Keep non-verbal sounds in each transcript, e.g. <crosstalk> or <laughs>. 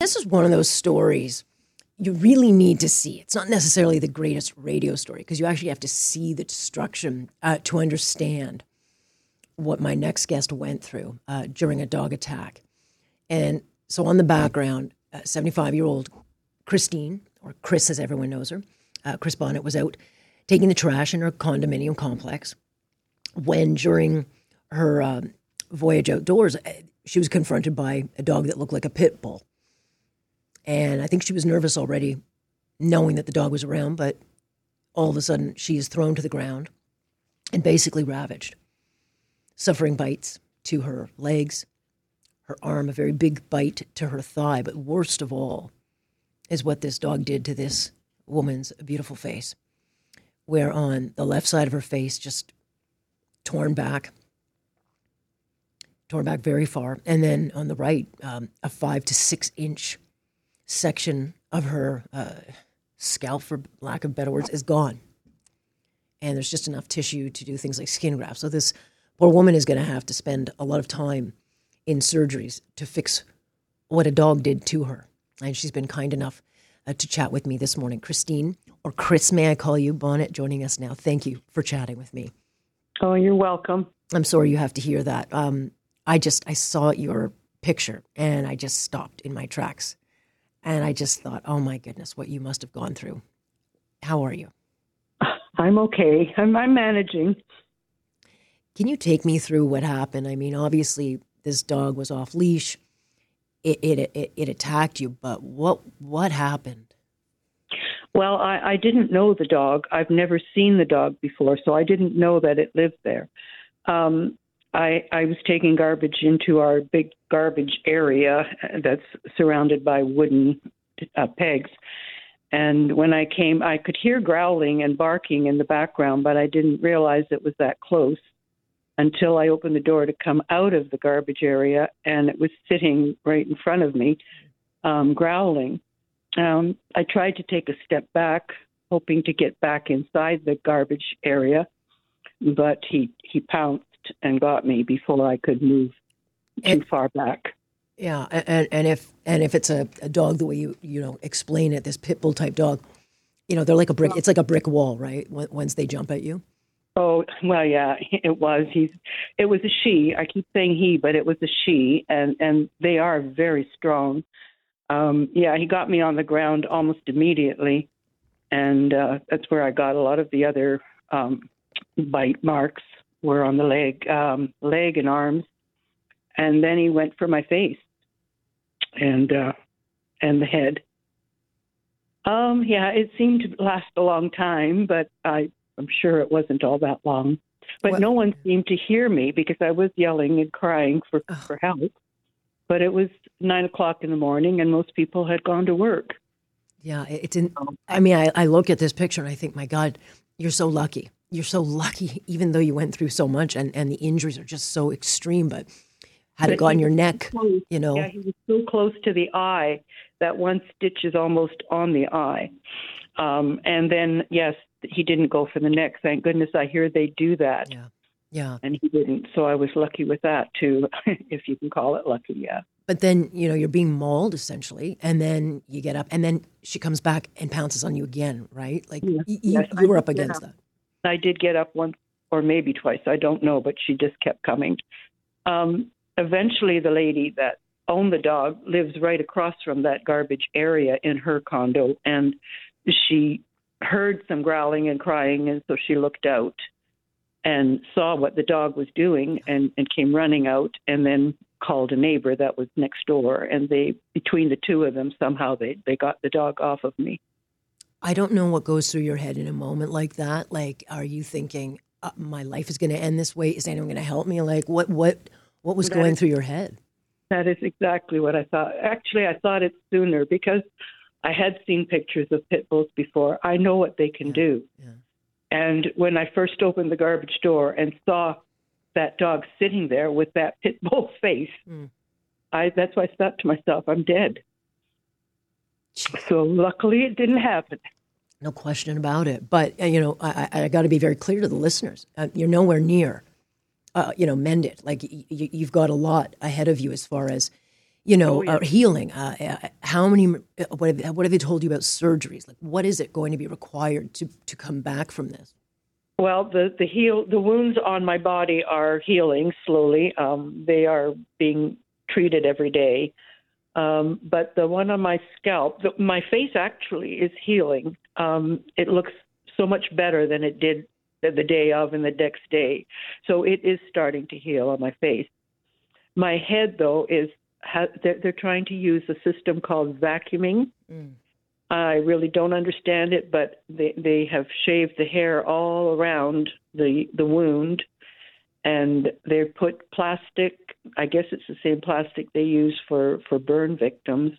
This is one of those stories you really need to see. It's not necessarily the greatest radio story because you actually have to see the destruction uh, to understand what my next guest went through uh, during a dog attack. And so, on the background, 75 year old Christine, or Chris as everyone knows her, uh, Chris Bonnett was out taking the trash in her condominium complex when, during her um, voyage outdoors, uh, she was confronted by a dog that looked like a pit bull. And I think she was nervous already, knowing that the dog was around, but all of a sudden she is thrown to the ground and basically ravaged, suffering bites to her legs, her arm, a very big bite to her thigh. But worst of all is what this dog did to this woman's beautiful face, where on the left side of her face, just torn back, torn back very far. And then on the right, um, a five to six inch section of her uh, scalp, for lack of better words, is gone. And there's just enough tissue to do things like skin grafts. So this poor woman is going to have to spend a lot of time in surgeries to fix what a dog did to her. And she's been kind enough uh, to chat with me this morning. Christine, or Chris, may I call you, Bonnett, joining us now. Thank you for chatting with me. Oh, you're welcome. I'm sorry you have to hear that. Um, I just I saw your picture and I just stopped in my tracks and I just thought, oh my goodness, what you must have gone through. How are you? <sighs> I'm okay. I'm, I'm managing. Can you take me through what happened? I mean, obviously, this dog was off leash. It, it, it, it attacked you, but what, what happened? Well, I, I didn't know the dog. I've never seen the dog before, so I didn't know that it lived there. Um, I, I was taking garbage into our big garbage area that's surrounded by wooden uh, pegs. And when I came, I could hear growling and barking in the background, but I didn't realize it was that close until I opened the door to come out of the garbage area, and it was sitting right in front of me, um, growling. Um, I tried to take a step back, hoping to get back inside the garbage area, but he he pounced and got me before I could move too far back. Yeah, and and if and if it's a, a dog the way you you know explain it, this pit bull type dog, you know they're like a brick. It's like a brick wall, right? Once they jump at you. Oh well, yeah, <laughs> it was. He's. It was a she. I keep saying he, but it was a she, and and they are very strong. Um, yeah, he got me on the ground almost immediately, and uh, that's where I got a lot of the other um, bite marks were on the leg, um, leg and arms, and then he went for my face and uh, and the head. Um, yeah, it seemed to last a long time, but I, I'm sure it wasn't all that long. But no one seemed to hear me because I was yelling and crying for, for help. But it was nine o'clock in the morning, and most people had gone to work. Yeah, it's in. I mean, I, I look at this picture and I think, my God, you're so lucky you're so lucky, even though you went through so much and, and the injuries are just so extreme. But had but it gone your neck, close. you know. Yeah, he was so close to the eye that one stitch is almost on the eye. Um, and then, yes, he didn't go for the neck. Thank goodness. I hear they do that. Yeah. Yeah. And he didn't. So I was lucky with that too, <laughs> if you can call it lucky. Yeah. But then, you know, you're being mauled essentially, and then you get up, and then she comes back and pounces on you again, right? Like yes, y- yes, you, were up against that. I did get up once or maybe twice. I don't know, but she just kept coming. Um, eventually, the lady that owned the dog lives right across from that garbage area in her condo, and she heard some growling and crying, and so she looked out and saw what the dog was doing and, and came running out and then called a neighbor that was next door and they between the two of them somehow they, they got the dog off of me I don't know what goes through your head in a moment like that. Like, are you thinking uh, my life is going to end this way? Is anyone going to help me? Like, what what what was going through your head? That is exactly what I thought. Actually, I thought it sooner because I had seen pictures of pit bulls before. I know what they can do. Yeah. And when I first opened the garbage door and saw that dog sitting there with that pit bull <laughs> face, Mm. I that's why I thought to myself, I'm dead. So luckily it didn't happen. No question about it. But uh, you know, I, I, I got to be very clear to the listeners. Uh, you're nowhere near, uh, you know, mend it. Like y- you've got a lot ahead of you as far as, you know, Oh, yeah. uh, healing. Uh, uh, how many? What have, what have they told you about surgeries? Like, what is it going to be required to to come back from this? Well, the the heal the wounds on my body are healing slowly. Um, they are being treated every day. Um, but the one on my scalp, the, my face actually is healing. Um, it looks so much better than it did the, the day of and the next day. So it is starting to heal on my face. My head, though, is ha- they're, they're trying to use a system called vacuuming. I really don't understand it, but they they have shaved the hair all around the the wound, and they put plastic. I guess it's the same plastic they use for for burn victims,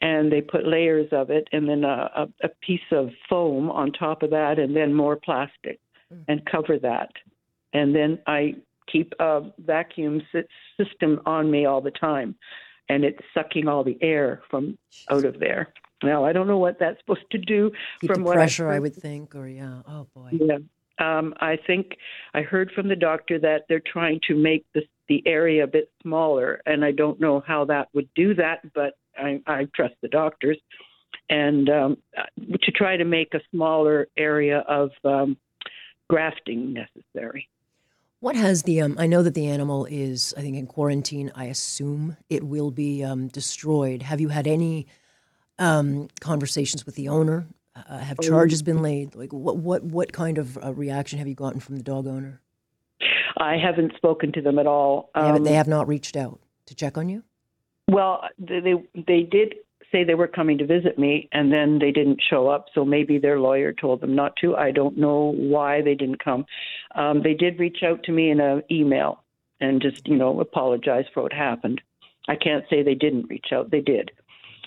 and they put layers of it, and then a, a, a piece of foam on top of that, and then more plastic, and cover that, and then I keep a vacuum system on me all the time, and it's sucking all the air from out of there. Now I don't know what that's supposed to do. Keep from the what pressure, I've I would think, or yeah. Oh boy. Yeah. Um, I think I heard from the doctor that they're trying to make the the area a bit smaller, and I don't know how that would do that, but I, I trust the doctors, and um, to try to make a smaller area of um, grafting necessary. What has the? Um, I know that the animal is, I think, in quarantine. I assume it will be um, destroyed. Have you had any um, conversations with the owner? Uh, have charges been laid? Like, what what what kind of uh, reaction have you gotten from the dog owner? I haven't spoken to them at all. They, have, Um, they have not reached out to check on you. Well, they they- they did say they were coming to visit me, and then they didn't show up. So maybe their lawyer told them not to. I don't know why they didn't come. Um, they did reach out to me in an email and just you know apologize for what happened. I can't say they didn't reach out. They did.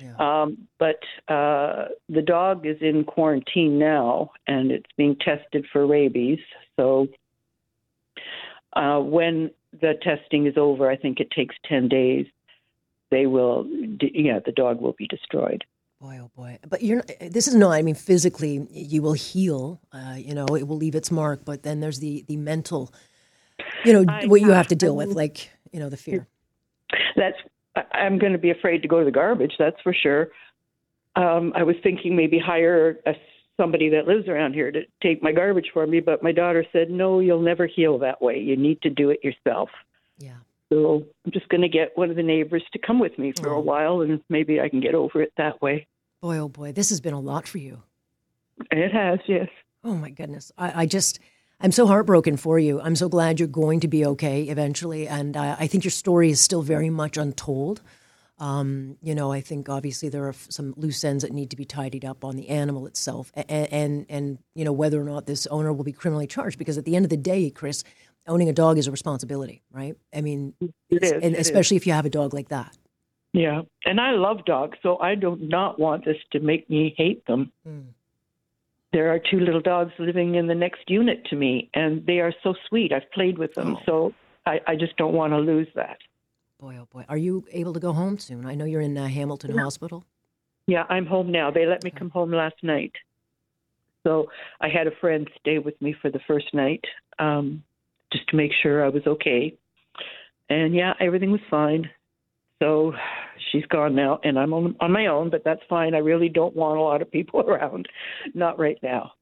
Yeah. Um, but uh, the dog is in quarantine now, and it's being tested for rabies. So uh, when the testing is over, I think it takes ten days. They will, yeah, the dog will be destroyed. Boy, oh boy! But you're. This is not. I mean, physically, you will heal. Uh, you know, it will leave its mark. But then there's the the mental. You know I- what you have to deal with, like you know the fear. That's. I'm going to be afraid to go to the garbage. That's for sure. Um, I was thinking maybe hire a, somebody that lives around here to take my garbage for me, but my daughter said, "No, you'll never heal that way. You need to do it yourself." Yeah. So I'm just going to get one of the neighbors to come with me for Oh. a while, and maybe I can get over it that way. Boy, oh boy! This has been a lot for you. It has, yes. Oh my goodness. I, I just, I'm so heartbroken for you. I'm so glad you're going to be okay eventually. And I, I think your story is still very much untold. Um, you know, I think obviously there are some loose ends that need to be tidied up on the animal itself, and, and and you know whether or not this owner will be criminally charged. Because at the end of the day, Chris, owning a dog is a responsibility, right? I mean, it's- is, and it is. especially if you have a dog like that. Yeah, and I love dogs, so I do not want this to make me hate them. Mm. There are two little dogs living in the next unit to me, and they are so sweet. I've played with them, Oh. so I, I just don't want to lose that. Boy, oh boy, are you able to go home soon? I know you're in uh, Hamilton Hospital. Yeah, I'm home now. They let me come home last night. So I had a friend stay with me for the first night um, just to make sure I was okay. And yeah, everything was fine. So she's gone now, and I'm on, on my own, but that's fine. I really don't want a lot of people <laughs> around. Not right now.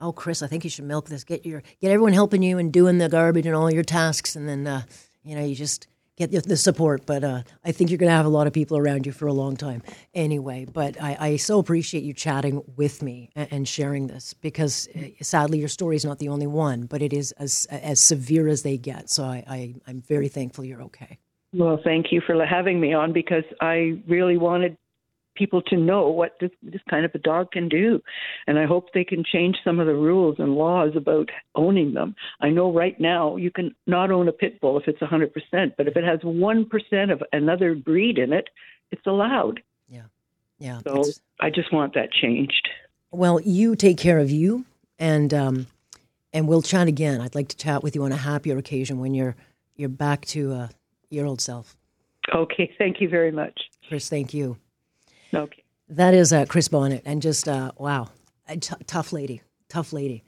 Oh, Chris, I think you should milk this. Get your get everyone helping you and doing the garbage and all your tasks, and then uh, you know you just get the, support. But uh, I think you're going to have a lot of people around you for a long time anyway. But I, I so appreciate you chatting with me and, and sharing this because uh, sadly your story is not the only one, but it is as as severe as they get. So I, I I'm very thankful you're okay. Well, thank you for having me on because I really wanted people to know what this, this kind of a dog can do. And I hope they can change some of the rules and laws about owning them. I know right now you can not own a pit bull if it's 100%, but if it has 1% of another breed in it, it's allowed. Yeah. Yeah. So I just want that changed. Well, you take care of you and um and we'll chat again. I'd like to chat with you on a happier occasion when you're you're back to uh, your old self. Okay, thank you very much. Chris, thank you. Okay. That is uh, Chris Bonnett, and just uh, wow, tough lady, tough lady.